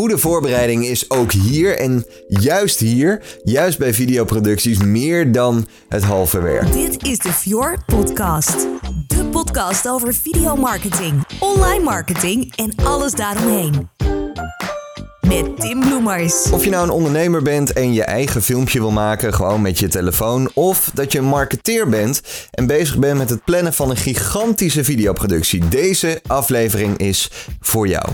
goede voorbereiding is ook hier en juist hier, juist bij videoproducties, meer dan het halve werk. Dit is de Fjord Podcast. De podcast over videomarketing, online marketing en alles daaromheen. Met Tim Bloemers. Of je nou een ondernemer bent en je eigen filmpje wil maken, gewoon met je telefoon. Of dat je een marketeer bent en bezig bent met het plannen van een gigantische videoproductie. Deze aflevering is voor jou.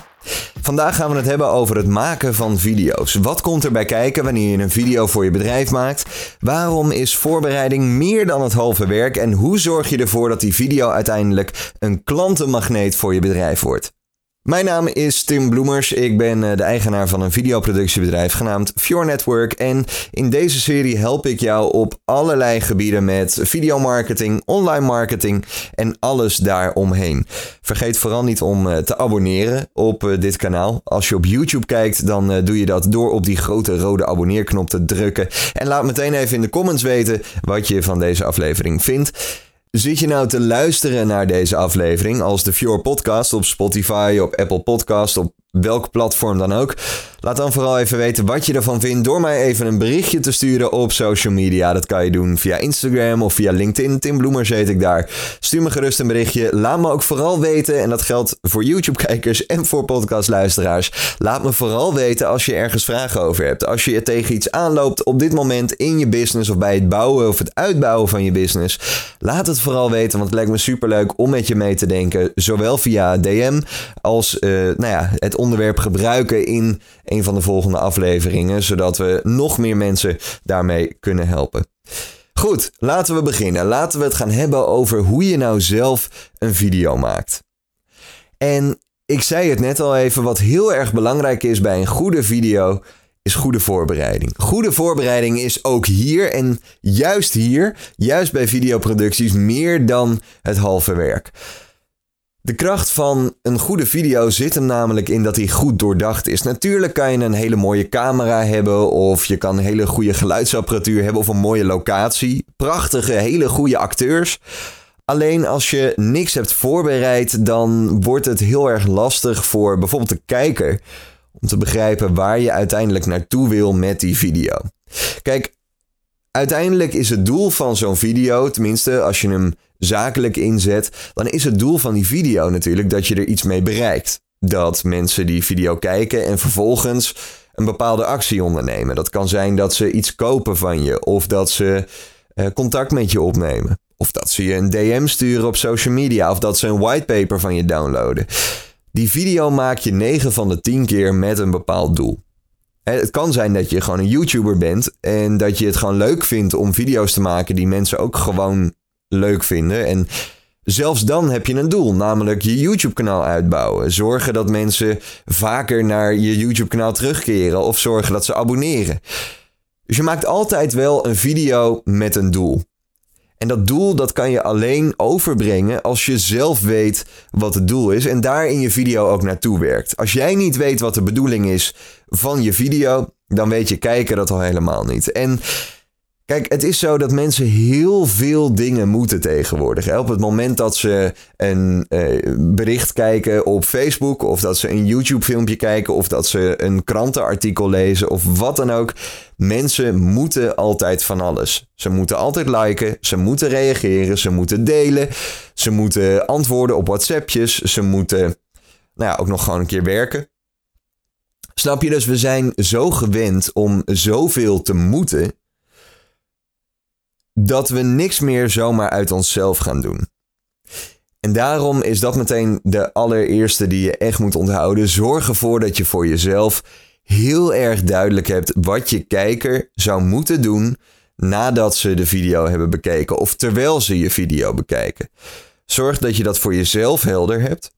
Vandaag gaan we het hebben over het maken van video's. Wat komt erbij kijken wanneer je een video voor je bedrijf maakt? Waarom is voorbereiding meer dan het halve werk? En hoe zorg je ervoor dat die video uiteindelijk een klantenmagneet voor je bedrijf wordt? Mijn naam is Tim Bloemers. Ik ben eh, de eigenaar van een videoproductiebedrijf genaamd Fjord Network. En in deze serie help ik jou op allerlei gebieden met videomarketing, online marketing en alles daaromheen. Vergeet vooral niet om eh, te abonneren op eh, dit kanaal. Als je op YouTube kijkt, dan doe je dat door op die grote rode abonneerknop te drukken. En laat meteen even in de comments weten wat je van deze aflevering vindt. Zit je nou te luisteren naar deze aflevering als de Fjord Podcast op Spotify, op Apple Podcast, op welk platform dan ook? Laat dan vooral even weten wat je ervan vindt door mij even een berichtje te sturen op social media. Dat kan je doen via Instagram of via LinkedIn. Tim Bloemers heet ik daar. Stuur me gerust een berichtje. Laat me ook vooral weten, en dat geldt voor YouTube-kijkers en voor podcastluisteraars. Laat me vooral weten als je ergens vragen over hebt. Als je tegen iets aanloopt op dit moment in je business of bij het bouwen of het uitbouwen van je business. Laat het vooral weten, want het lijkt me superleuk om met je mee te denken. Zowel via DM als uh, nou ja, het onderwerp gebruiken in een van de volgende afleveringen, zodat we nog meer mensen daarmee kunnen helpen. Goed, laten we beginnen. Laten we het gaan hebben over hoe je nou zelf een video maakt. En ik zei het net al even, wat heel erg belangrijk is bij een goede video, is goede voorbereiding. Goede voorbereiding is ook hier en juist hier, juist bij videoproducties, meer dan het halve werk. De kracht van een goede video zit hem namelijk in dat hij goed doordacht is. Natuurlijk kan je een hele mooie camera hebben, of je kan een hele goede geluidsapparatuur hebben, of een mooie locatie. Prachtige, hele goede acteurs. Alleen als je niks hebt voorbereid, dan wordt het heel erg lastig voor bijvoorbeeld de kijker om te begrijpen waar je uiteindelijk naartoe wil met die video. Kijk, uiteindelijk is het doel van zo'n video, tenminste als je hem zakelijk inzet, dan is het doel van die video natuurlijk dat je er iets mee bereikt. Dat mensen die video kijken en vervolgens een bepaalde actie ondernemen. Dat kan zijn dat ze iets kopen van je, of dat ze eh, contact met je opnemen, of dat ze je een DM sturen op social media, of dat ze een whitepaper van je downloaden. Die video maak je 9 van de 10 keer met een bepaald doel. Het kan zijn dat je gewoon een YouTuber bent en dat je het gewoon leuk vindt om video's te maken die mensen ook gewoon leuk vinden. En zelfs dan heb je een doel, namelijk je YouTube-kanaal uitbouwen. Zorgen dat mensen vaker naar je YouTube-kanaal terugkeren of zorgen dat ze abonneren. Dus je maakt altijd wel een video met een doel. En dat doel dat kan je alleen overbrengen als je zelf weet wat het doel is en daar in je video ook naartoe werkt. Als jij niet weet wat de bedoeling is van je video, dan weet je kijken dat al helemaal niet. En Kijk, het is zo dat mensen heel veel dingen moeten tegenwoordig. Op het moment dat ze een eh, bericht kijken op Facebook, of dat ze een YouTube-filmpje kijken, of dat ze een krantenartikel lezen, of wat dan ook. Mensen moeten altijd van alles. Ze moeten altijd liken, ze moeten reageren, ze moeten delen, ze moeten antwoorden op WhatsAppjes, ze moeten nou ja, ook nog gewoon een keer werken. Snap je? Dus we zijn zo gewend om zoveel te moeten dat we niks meer zomaar uit onszelf gaan doen. En daarom is dat meteen de allereerste die je echt moet onthouden. Zorg ervoor dat je voor jezelf heel erg duidelijk hebt wat je kijker zou moeten doen nadat ze de video hebben bekeken of terwijl ze je video bekijken. Zorg dat je dat voor jezelf helder hebt.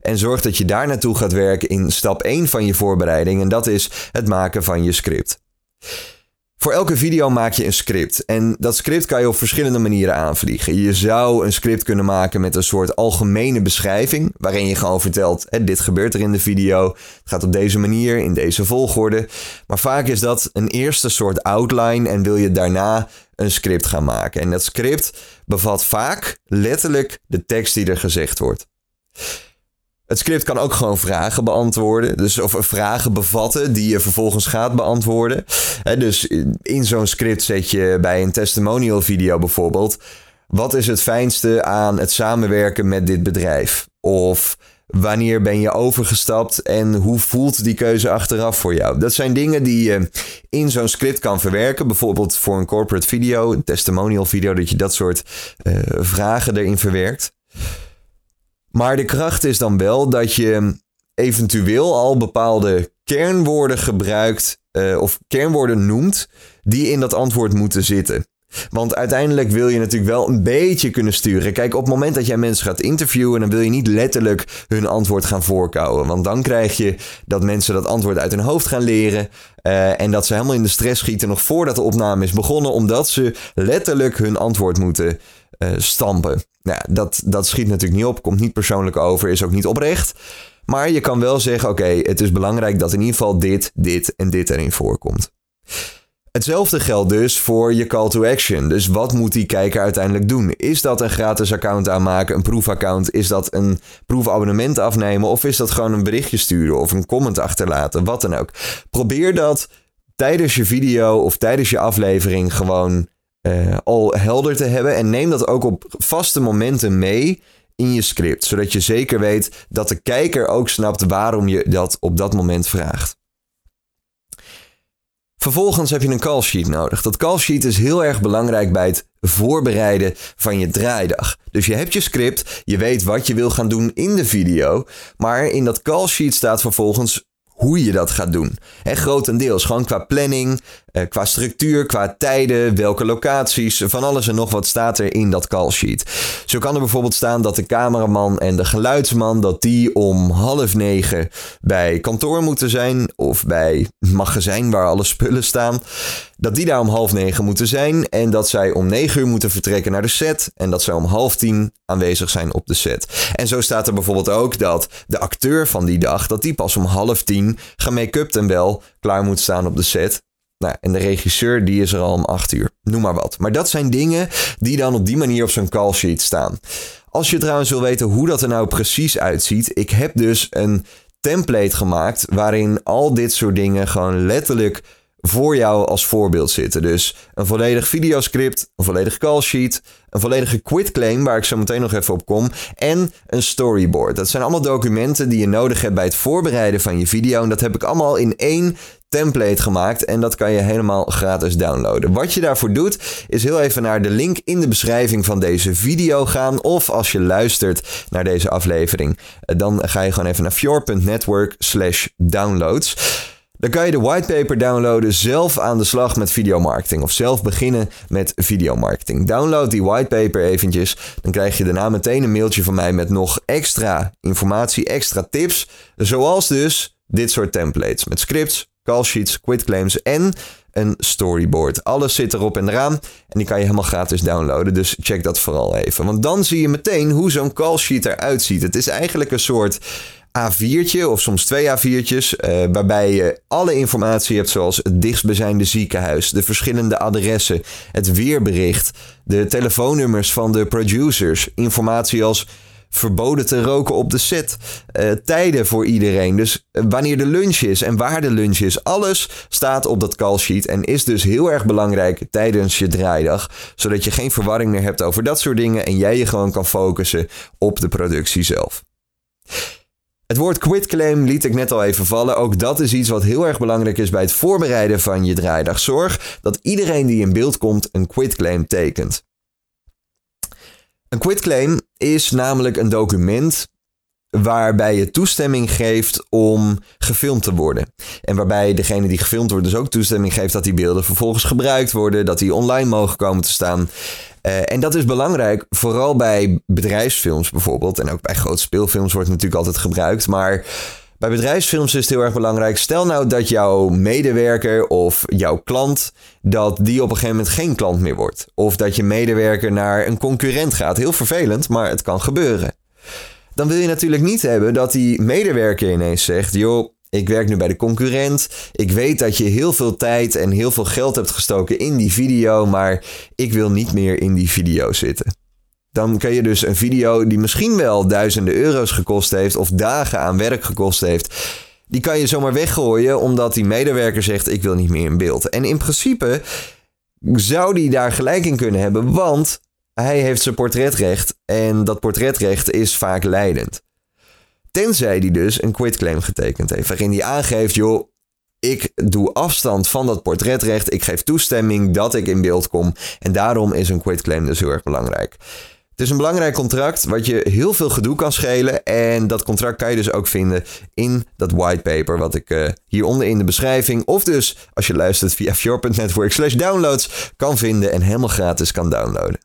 En zorg dat je daar naartoe gaat werken in stap 1 van je voorbereiding. En dat is het maken van je script. Voor elke video maak je een script. En dat script kan je op verschillende manieren aanvliegen. Je zou een script kunnen maken met een soort algemene beschrijving. Waarin je gewoon vertelt: dit gebeurt er in de video. Het gaat op deze manier, in deze volgorde. Maar vaak is dat een eerste soort outline. En wil je daarna een script gaan maken. En dat script bevat vaak letterlijk de tekst die er gezegd wordt. Het script kan ook gewoon vragen beantwoorden. Dus of vragen bevatten die je vervolgens gaat beantwoorden. dus in zo'n script zet je bij een testimonial video bijvoorbeeld. Wat is het fijnste aan het samenwerken met dit bedrijf? Of wanneer ben je overgestapt en hoe voelt die keuze achteraf voor jou? Dat zijn dingen die je in zo'n script kan verwerken. Bijvoorbeeld voor een corporate video, een testimonial video, dat je dat soort uh, vragen erin verwerkt. Maar de kracht is dan wel dat je eventueel al bepaalde kernwoorden gebruikt uh, of kernwoorden noemt die in dat antwoord moeten zitten. Want uiteindelijk wil je natuurlijk wel een beetje kunnen sturen. Kijk, op het moment dat jij mensen gaat interviewen, dan wil je niet letterlijk hun antwoord gaan voorkouwen. Want dan krijg je dat mensen dat antwoord uit hun hoofd gaan leren. Uh, en dat ze helemaal in de stress schieten nog voordat de opname is begonnen, omdat ze letterlijk hun antwoord moeten uh, stampen. Nou, dat, dat schiet natuurlijk niet op, komt niet persoonlijk over, is ook niet oprecht. Maar je kan wel zeggen: oké, het is belangrijk dat in ieder geval dit, dit en dit erin voorkomt. Hetzelfde geldt dus voor je call to action. Dus wat moet die kijker uiteindelijk doen? Is dat een gratis account aanmaken, een proefaccount? Is dat een proefabonnement afnemen? Of is dat gewoon een berichtje sturen of een comment achterlaten? Wat dan ook. Probeer dat tijdens je video of tijdens je aflevering gewoon uh, al helder te hebben. En neem dat ook op vaste momenten mee in je script. Zodat je zeker weet dat de kijker ook snapt waarom je dat op dat moment vraagt. Vervolgens heb je een call sheet nodig. Dat call sheet is heel erg belangrijk bij het voorbereiden van je draaidag. Dus je hebt je script, je weet wat je wil gaan doen in de video, maar in dat call sheet staat vervolgens hoe je dat gaat doen. En grotendeels gewoon qua planning, eh, qua structuur, qua tijden, welke locaties, van alles en nog wat staat er in dat call sheet. Zo kan er bijvoorbeeld staan dat de cameraman en de geluidsman dat die om half negen bij kantoor moeten zijn of bij magazijn waar alle spullen staan. Dat die daar om half negen moeten zijn en dat zij om negen uur moeten vertrekken naar de set en dat zij om half tien aanwezig zijn op de set. En zo staat er bijvoorbeeld ook dat de acteur van die dag, dat die pas om half tien gemake-upt en wel klaar moet staan op de set. Nou, en de regisseur die is er al om acht uur. Noem maar wat. Maar dat zijn dingen die dan op die manier op zo'n call sheet staan. Als je trouwens wil weten hoe dat er nou precies uitziet, ik heb dus een template gemaakt waarin al dit soort dingen gewoon letterlijk voor jou als voorbeeld zitten. Dus een volledig videoscript, een volledig call sheet, een volledige quitclaim waar ik zo meteen nog even op kom en een storyboard. Dat zijn allemaal documenten die je nodig hebt bij het voorbereiden van je video en dat heb ik allemaal in één template gemaakt en dat kan je helemaal gratis downloaden. Wat je daarvoor doet is heel even naar de link in de beschrijving van deze video gaan of als je luistert naar deze aflevering, eh, dan ga je gewoon even naar fjord.network downloads. Dan kan je de whitepaper downloaden, zelf aan de slag met videomarketing of zelf beginnen met videomarketing. Download die whitepaper eventjes, dan krijg je daarna meteen een mailtje van mij met nog extra informatie, extra tips, zoals dus dit soort templates met scripts, call sheets, quitclaims en een storyboard. Alles zit erop en eraan en die kan je helemaal gratis downloaden. Dus check dat vooral even. Want dan zie je meteen hoe zo'n call sheet eruit ziet. Het is eigenlijk een soort A4'tje of soms twee A4'tjes, uh, waarbij je alle informatie hebt zoals het dichtstbijzijnde ziekenhuis, de verschillende adressen, het weerbericht, de telefoonnummers van de producers, informatie als verboden te roken op de set, uh, tijden voor iedereen, dus uh, wanneer de lunch is en waar de lunch is, alles staat op dat call sheet en is dus heel erg belangrijk tijdens je draaidag, zodat je geen verwarring meer hebt over dat soort dingen en jij je gewoon kan focussen op de productie zelf. Het woord quitclaim liet ik net al even vallen. Ook dat is iets wat heel erg belangrijk is bij het voorbereiden van je draaidag. Zorg dat iedereen die in beeld komt een quitclaim tekent. Een quitclaim is namelijk een document waarbij je toestemming geeft om gefilmd te worden. En waarbij degene die gefilmd wordt dus ook toestemming geeft dat die beelden vervolgens gebruikt worden, dat die online mogen komen te staan. Uh, en dat is belangrijk, vooral bij bedrijfsfilms bijvoorbeeld. En ook bij grote speelfilms wordt het natuurlijk altijd gebruikt. Maar bij bedrijfsfilms is het heel erg belangrijk. Stel nou dat jouw medewerker of jouw klant, dat die op een gegeven moment geen klant meer wordt. Of dat je medewerker naar een concurrent gaat. Heel vervelend, maar het kan gebeuren. Dan wil je natuurlijk niet hebben dat die medewerker ineens zegt: joh, ik werk nu bij de concurrent. Ik weet dat je heel veel tijd en heel veel geld hebt gestoken in die video, maar ik wil niet meer in die video zitten. Dan kun je dus een video die misschien wel duizenden euro's gekost heeft of dagen aan werk gekost heeft, die kan je zomaar weggooien omdat die medewerker zegt ik wil niet meer in beeld. En in principe zou die daar gelijk in kunnen hebben, want hij heeft zijn portretrecht en dat portretrecht is vaak leidend. Tenzij hij dus een quitclaim getekend heeft, waarin hij aangeeft, joh, ik doe afstand van dat portretrecht, ik geef toestemming dat ik in beeld kom en daarom is een quitclaim dus heel erg belangrijk. Het is een belangrijk contract wat je heel veel gedoe kan schelen. En dat contract kan je dus ook vinden in dat whitepaper wat ik uh, hieronder in de beschrijving. Of dus als je luistert via fjord.network slash downloads kan vinden en helemaal gratis kan downloaden.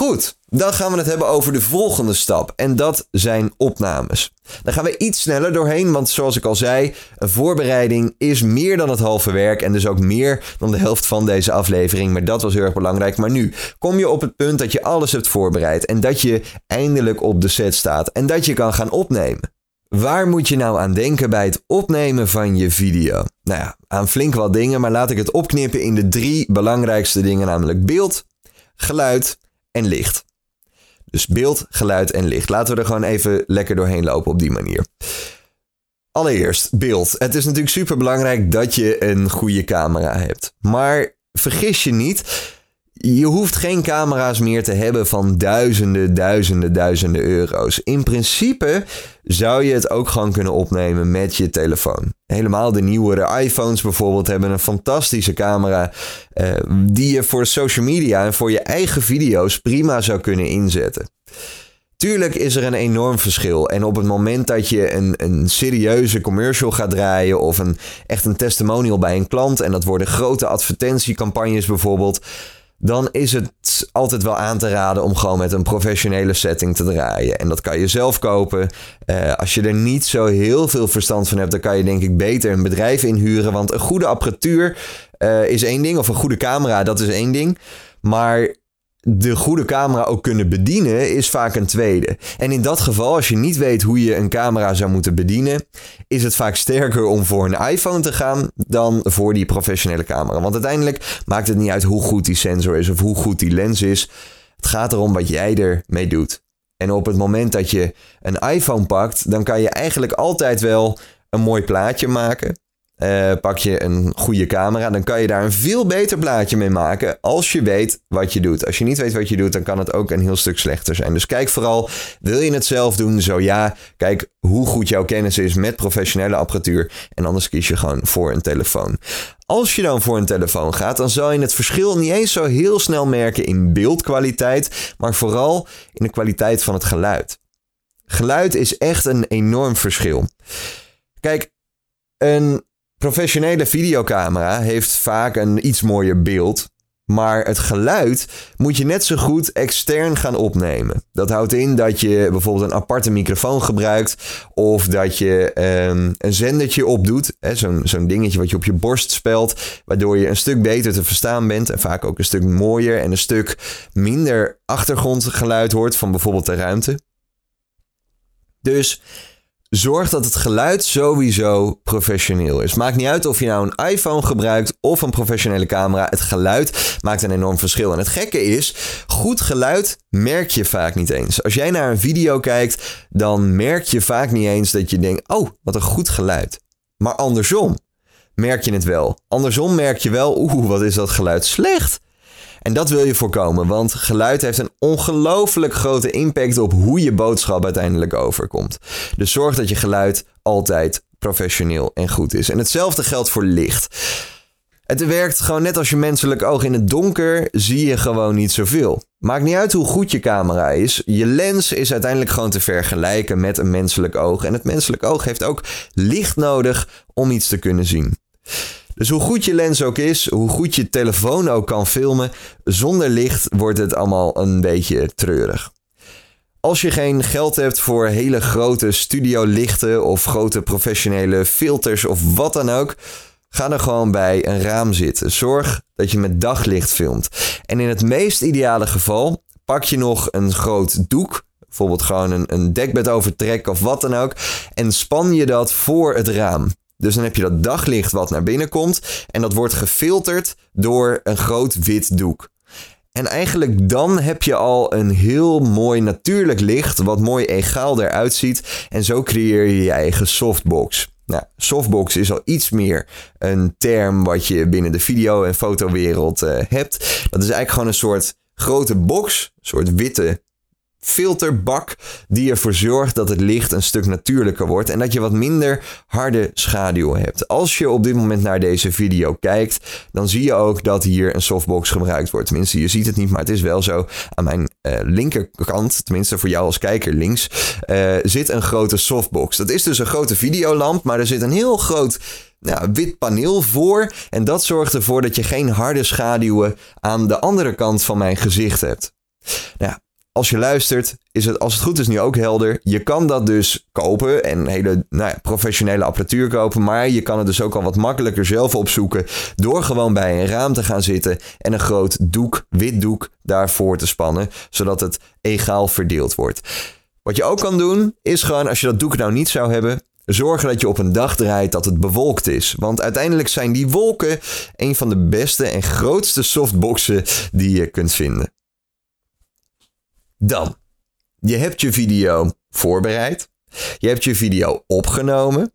Goed, dan gaan we het hebben over de volgende stap. En dat zijn opnames. Daar gaan we iets sneller doorheen, want zoals ik al zei, een voorbereiding is meer dan het halve werk. En dus ook meer dan de helft van deze aflevering. Maar dat was heel erg belangrijk. Maar nu kom je op het punt dat je alles hebt voorbereid. En dat je eindelijk op de set staat. En dat je kan gaan opnemen. Waar moet je nou aan denken bij het opnemen van je video? Nou ja, aan flink wat dingen, maar laat ik het opknippen in de drie belangrijkste dingen, namelijk beeld, geluid en licht. Dus beeld, geluid en licht. Laten we er gewoon even lekker doorheen lopen op die manier. Allereerst, beeld. Het is natuurlijk super belangrijk dat je een goede camera hebt. Maar vergis je niet, je hoeft geen camera's meer te hebben van duizenden, duizenden, duizenden euro's. In principe zou je het ook gewoon kunnen opnemen met je telefoon. Helemaal de nieuwere iPhones bijvoorbeeld hebben een fantastische camera eh, die je voor social media en voor je eigen video's prima zou kunnen inzetten. Tuurlijk is er een enorm verschil. En op het moment dat je een, een serieuze commercial gaat draaien of een, echt een testimonial bij een klant en dat worden grote advertentiecampagnes bijvoorbeeld dan is het altijd wel aan te raden om gewoon met een professionele setting te draaien. En dat kan je zelf kopen. Uh, als je er niet zo heel veel verstand van hebt, dan kan je denk ik beter een bedrijf inhuren. Want een goede apparatuur uh, is één ding, of een goede camera, dat is één ding. Maar de goede camera ook kunnen bedienen is vaak een tweede. En in dat geval, als je niet weet hoe je een camera zou moeten bedienen, is het vaak sterker om voor een iPhone te gaan dan voor die professionele camera. Want uiteindelijk maakt het niet uit hoe goed die sensor is of hoe goed die lens is. Het gaat erom wat jij ermee doet. En op het moment dat je een iPhone pakt, dan kan je eigenlijk altijd wel een mooi plaatje maken. Uh, pak je een goede camera, dan kan je daar een veel beter plaatje mee maken als je weet wat je doet. Als je niet weet wat je doet, dan kan het ook een heel stuk slechter zijn. Dus kijk vooral, wil je het zelf doen? Zo ja, kijk hoe goed jouw kennis is met professionele apparatuur. En anders kies je gewoon voor een telefoon. Als je dan voor een telefoon gaat, dan zal je het verschil niet eens zo heel snel merken in beeldkwaliteit, maar vooral in de kwaliteit van het geluid. Geluid is echt een enorm verschil. Kijk, een professionele videocamera heeft vaak een iets mooier beeld. Maar het geluid moet je net zo goed extern gaan opnemen. Dat houdt in dat je bijvoorbeeld een aparte microfoon gebruikt. Of dat je um, een zendertje opdoet. Zo'n zo'n dingetje wat je op je borst spelt. Waardoor je een stuk beter te verstaan bent. En vaak ook een stuk mooier en een stuk minder achtergrondgeluid hoort van bijvoorbeeld de ruimte. Dus Zorg dat het geluid sowieso professioneel is. Maakt niet uit of je nou een iPhone gebruikt of een professionele camera. Het geluid maakt een enorm verschil. En het gekke is, goed geluid merk je vaak niet eens. Als jij naar een video kijkt, dan merk je vaak niet eens dat je denkt: oh, wat een goed geluid. Maar andersom merk je het wel. Andersom merk je wel: oeh, wat is dat geluid slecht. En dat wil je voorkomen, want geluid heeft een ongelooflijk grote impact op hoe je boodschap uiteindelijk overkomt. Dus zorg dat je geluid altijd professioneel en goed is. En hetzelfde geldt voor licht. Het werkt gewoon net als je menselijk oog. In het donker zie je gewoon niet zoveel. Maakt niet uit hoe goed je camera is. Je lens is uiteindelijk gewoon te vergelijken met een menselijk oog. En het menselijk oog heeft ook licht nodig om iets te kunnen zien. Dus hoe goed je lens ook is, hoe goed je telefoon ook kan filmen, zonder licht wordt het allemaal een beetje treurig. Als je geen geld hebt voor hele grote studiolichten of grote professionele filters of wat dan ook, ga er gewoon bij een raam zitten. Zorg dat je met daglicht filmt. En in het meest ideale geval pak je nog een groot doek, bijvoorbeeld gewoon een, een dekbed overtrekken of wat dan ook, en span je dat voor het raam. Dus dan heb je dat daglicht wat naar binnen komt en dat wordt gefilterd door een groot wit doek. En eigenlijk dan heb je al een heel mooi natuurlijk licht, wat mooi egaal eruit ziet. En zo creëer je je eigen softbox. Nou, softbox is al iets meer een term wat je binnen de video- en fotowereld uh, hebt. Dat is eigenlijk gewoon een soort grote box, een soort witte filterbak die ervoor zorgt dat het licht een stuk natuurlijker wordt en dat je wat minder harde schaduw hebt. Als je op dit moment naar deze video kijkt, dan zie je ook dat hier een softbox gebruikt wordt. Tenminste, je ziet het niet, maar het is wel zo. Aan mijn uh, linkerkant, tenminste voor jou als kijker links, uh, zit een grote softbox. Dat is dus een grote videolamp, maar er zit een heel groot nou, wit paneel voor. En dat zorgt ervoor dat je geen harde schaduwen aan de andere kant van mijn gezicht hebt. Nou, als je luistert, is het als het goed is nu ook helder. Je kan dat dus kopen en hele nou ja, professionele apparatuur kopen. Maar je kan het dus ook al wat makkelijker zelf opzoeken. Door gewoon bij een raam te gaan zitten en een groot doek, wit doek, daarvoor te spannen. Zodat het egaal verdeeld wordt. Wat je ook kan doen, is gewoon als je dat doek nou niet zou hebben, zorgen dat je op een dag draait dat het bewolkt is. Want uiteindelijk zijn die wolken een van de beste en grootste softboxen die je kunt vinden. Dan, je hebt je video voorbereid. Je hebt je video opgenomen.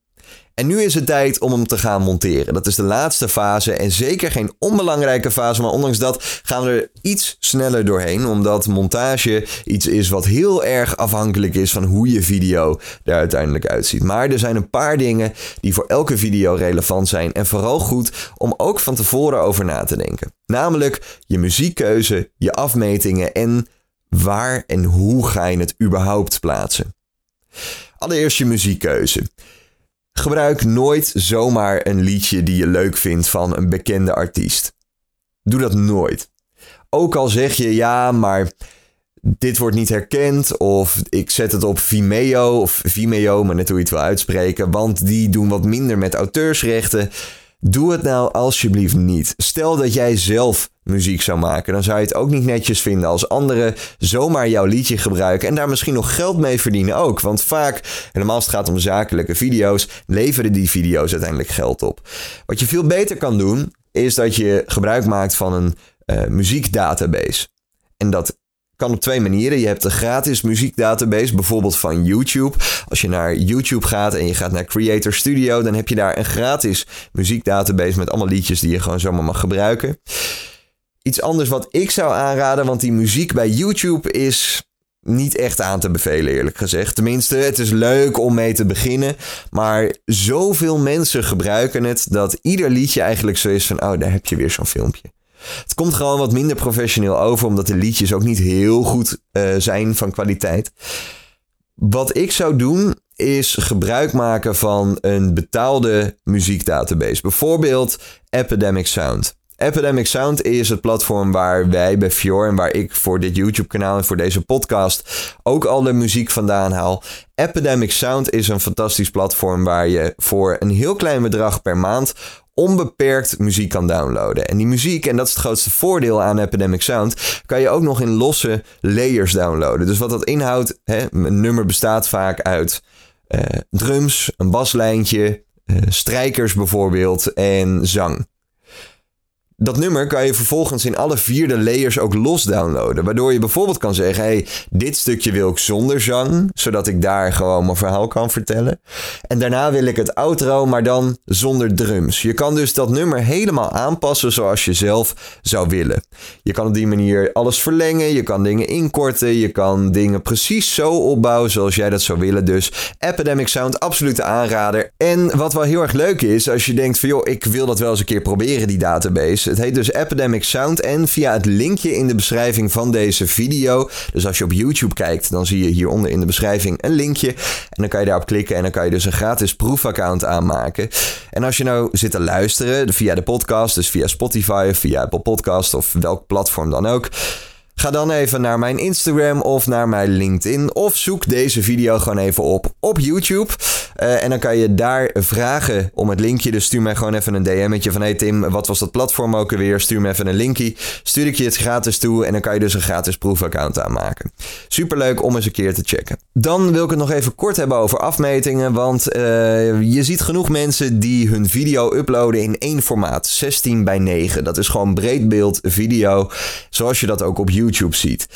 En nu is het tijd om hem te gaan monteren. Dat is de laatste fase en zeker geen onbelangrijke fase, maar ondanks dat gaan we er iets sneller doorheen, omdat montage iets is wat heel erg afhankelijk is van hoe je video er uiteindelijk uitziet. Maar er zijn een paar dingen die voor elke video relevant zijn en vooral goed om ook van tevoren over na te denken. Namelijk je muziekkeuze, je afmetingen en waar en hoe ga je het überhaupt plaatsen. Allereerst je muziekkeuze. Gebruik nooit zomaar een liedje die je leuk vindt van een bekende artiest. Doe dat nooit. Ook al zeg je ja, maar dit wordt niet herkend of ik zet het op Vimeo of Vimeo, maar net hoe je het wil uitspreken, want die doen wat minder met auteursrechten. Doe het nou alsjeblieft niet. Stel dat jij zelf muziek zou maken, dan zou je het ook niet netjes vinden als anderen zomaar jouw liedje gebruiken en daar misschien nog geld mee verdienen ook. Want vaak, helemaal als het gaat om zakelijke video's, leveren die video's uiteindelijk geld op. Wat je veel beter kan doen, is dat je gebruik maakt van een uh, muziekdatabase. En dat kan op twee manieren. Je hebt een gratis muziekdatabase, bijvoorbeeld van YouTube. Als je naar YouTube gaat en je gaat naar Creator Studio, dan heb je daar een gratis muziekdatabase met allemaal liedjes die je gewoon zomaar mag gebruiken. Iets anders wat ik zou aanraden, want die muziek bij YouTube is niet echt aan te bevelen, eerlijk gezegd. Tenminste, het is leuk om mee te beginnen. Maar zoveel mensen gebruiken het dat ieder liedje eigenlijk zo is van: oh, daar heb je weer zo'n filmpje. Het komt gewoon wat minder professioneel over, omdat de liedjes ook niet heel goed uh, zijn van kwaliteit. Wat ik zou doen, is gebruik maken van een betaalde muziekdatabase. Bijvoorbeeld Epidemic Sound. Epidemic Sound is het platform waar wij bij Fjord en waar ik voor dit YouTube-kanaal en voor deze podcast ook al de muziek vandaan haal. Epidemic Sound is een fantastisch platform waar je voor een heel klein bedrag per maand onbeperkt muziek kan downloaden. En die muziek, en dat is het grootste voordeel aan Epidemic Sound, kan je ook nog in losse layers downloaden. Dus wat dat inhoudt, hè, een nummer bestaat vaak uit uh, drums, een baslijntje, uh, strijkers bijvoorbeeld en zang. Dat nummer kan je vervolgens in alle vierde layers ook los downloaden. Waardoor je bijvoorbeeld kan zeggen: hey, dit stukje wil ik zonder zang, zodat ik daar gewoon mijn verhaal kan vertellen. En daarna wil ik het outro, maar dan zonder drums. Je kan dus dat nummer helemaal aanpassen zoals je zelf zou willen. Je kan op die manier alles verlengen, je kan dingen inkorten, je kan dingen precies zo opbouwen zoals jij dat zou willen. Dus Epidemic Sound, absolute aanrader. En wat wel heel erg leuk is, als je denkt van joh, ik wil dat wel eens een keer proberen, die database. Het heet dus Epidemic Sound. En via het linkje in de beschrijving van deze video. Dus als je op YouTube kijkt, dan zie je hieronder in de beschrijving een linkje. En dan kan je daarop klikken en dan kan je dus een gratis proefaccount aanmaken. En als je nou zit te luisteren via de podcast, dus via Spotify via Apple Podcast of welk platform dan ook. Ga dan even naar mijn Instagram of naar mijn LinkedIn of zoek deze video gewoon even op op YouTube. Uh, en dan kan je daar vragen om het linkje. Dus stuur mij gewoon even een DM'tje van... Hey Tim, wat was dat platform ook alweer? Stuur me even een linkje. Stuur ik je het gratis toe en dan kan je dus een gratis proefaccount aanmaken. Superleuk om eens een keer te checken. Dan wil ik het nog even kort hebben over afmetingen. Want uh, je ziet genoeg mensen die hun video uploaden in één formaat. 16 bij 9. Dat is gewoon breedbeeld video. Zoals je dat ook op YouTube ziet.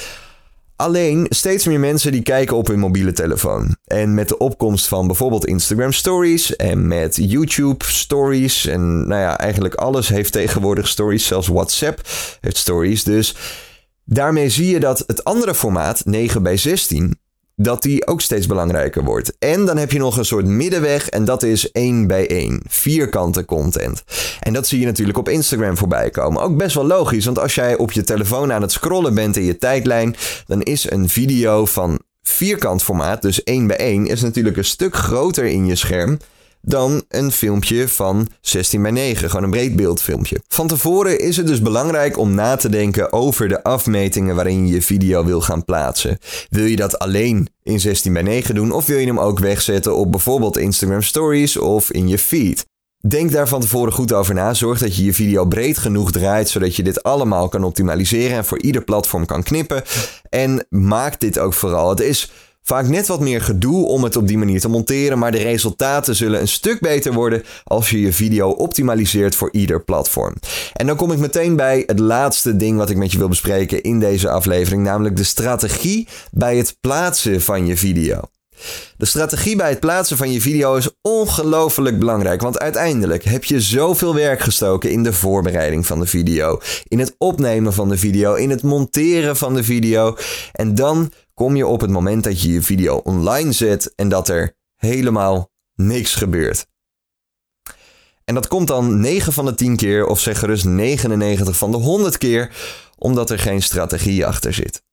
Alleen steeds meer mensen die kijken op hun mobiele telefoon. En met de opkomst van bijvoorbeeld Instagram Stories en met YouTube Stories en nou ja, eigenlijk alles heeft tegenwoordig stories, zelfs WhatsApp heeft stories. Dus daarmee zie je dat het andere formaat, 9 bij 16, dat die ook steeds belangrijker wordt. En dan heb je nog een soort middenweg en dat is één bij één. Vierkante content. En dat zie je natuurlijk op Instagram voorbij komen. Ook best wel logisch, want als jij op je telefoon aan het scrollen bent in je tijdlijn, dan is een video van vierkant formaat, dus één bij één, is natuurlijk een stuk groter in je scherm dan een filmpje van 16 bij 9, gewoon een breedbeeldfilmpje. Van tevoren is het dus belangrijk om na te denken over de afmetingen waarin je je video wil gaan plaatsen. Wil je dat alleen in 16 bij 9 doen of wil je hem ook wegzetten op bijvoorbeeld Instagram Stories of in je feed? Denk daar van tevoren goed over na. Zorg dat je je video breed genoeg draait, zodat je dit allemaal kan optimaliseren en voor ieder platform kan knippen. En maak dit ook vooral. Het is Vaak net wat meer gedoe om het op die manier te monteren, maar de resultaten zullen een stuk beter worden als je je video optimaliseert voor ieder platform. En dan kom ik meteen bij het laatste ding wat ik met je wil bespreken in deze aflevering, namelijk de strategie bij het plaatsen van je video. De strategie bij het plaatsen van je video is ongelooflijk belangrijk, want uiteindelijk heb je zoveel werk gestoken in de voorbereiding van de video, in het opnemen van de video, in het monteren van de video. En dan kom je op het moment dat je je video online zet en dat er helemaal niks gebeurt. En dat komt dan 9 van de 10 keer, of zeg gerust 99 van de 100 keer, omdat er geen strategie achter zit.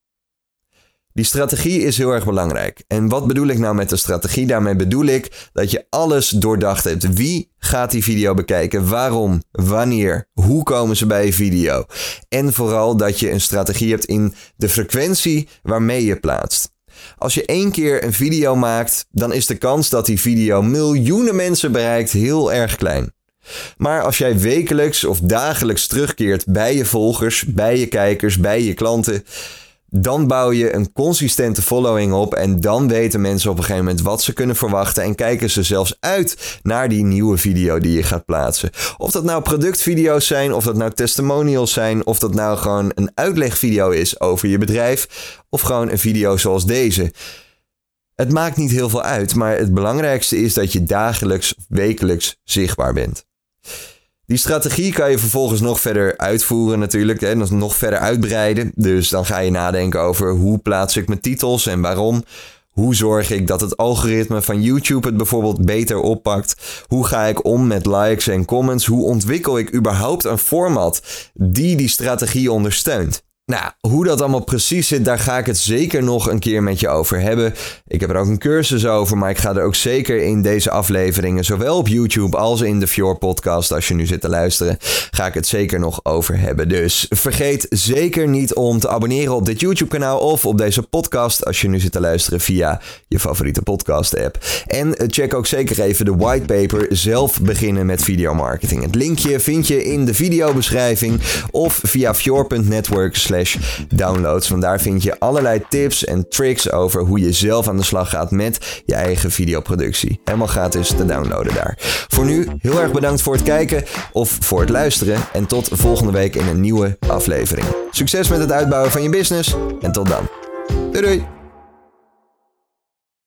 Die strategie is heel erg belangrijk. En wat bedoel ik nou met de strategie? Daarmee bedoel ik dat je alles doordacht hebt. Wie gaat die video bekijken? Waarom? Wanneer? Hoe komen ze bij je video? En vooral dat je een strategie hebt in de frequentie waarmee je plaatst. Als je één keer een video maakt, dan is de kans dat die video miljoenen mensen bereikt heel erg klein. Maar als jij wekelijks of dagelijks terugkeert bij je volgers, bij je kijkers, bij je klanten, dan bouw je een consistente following op en dan weten mensen op een gegeven moment wat ze kunnen verwachten en kijken ze zelfs uit naar die nieuwe video die je gaat plaatsen. Of dat nou productvideo's zijn, of dat nou testimonials zijn, of dat nou gewoon een uitlegvideo is over je bedrijf, of gewoon een video zoals deze. Het maakt niet heel veel uit, maar het belangrijkste is dat je dagelijks, wekelijks zichtbaar bent. Die strategie kan je vervolgens nog verder uitvoeren natuurlijk. En nog verder uitbreiden. Dus dan ga je nadenken over hoe plaats ik mijn titels en waarom. Hoe zorg ik dat het algoritme van YouTube het bijvoorbeeld beter oppakt? Hoe ga ik om met likes en comments? Hoe ontwikkel ik überhaupt een format die die strategie ondersteunt? Nou, hoe dat allemaal precies zit, daar ga ik het zeker nog een keer met je over hebben. Ik heb er ook een cursus over, maar ik ga er ook zeker in deze afleveringen, zowel op YouTube als in de Fjord podcast, als je nu zit te luisteren, ga ik het zeker nog over hebben. Dus vergeet zeker niet om te abonneren op dit YouTube kanaal of op deze podcast als je nu zit te luisteren via je favoriete podcast app. En check ook zeker even de whitepaper zelf beginnen met videomarketing. Het linkje vind je in de videobeschrijving of via fjord.network downloads. Want daar vind je allerlei tips en tricks over hoe je zelf aan de slag gaat met je eigen videoproductie. Helemaal gratis te downloaden daar. Voor nu heel erg bedankt voor het kijken of voor het luisteren. En tot volgende week in een nieuwe aflevering. Succes met het uitbouwen van je business en tot dan. Doei doei!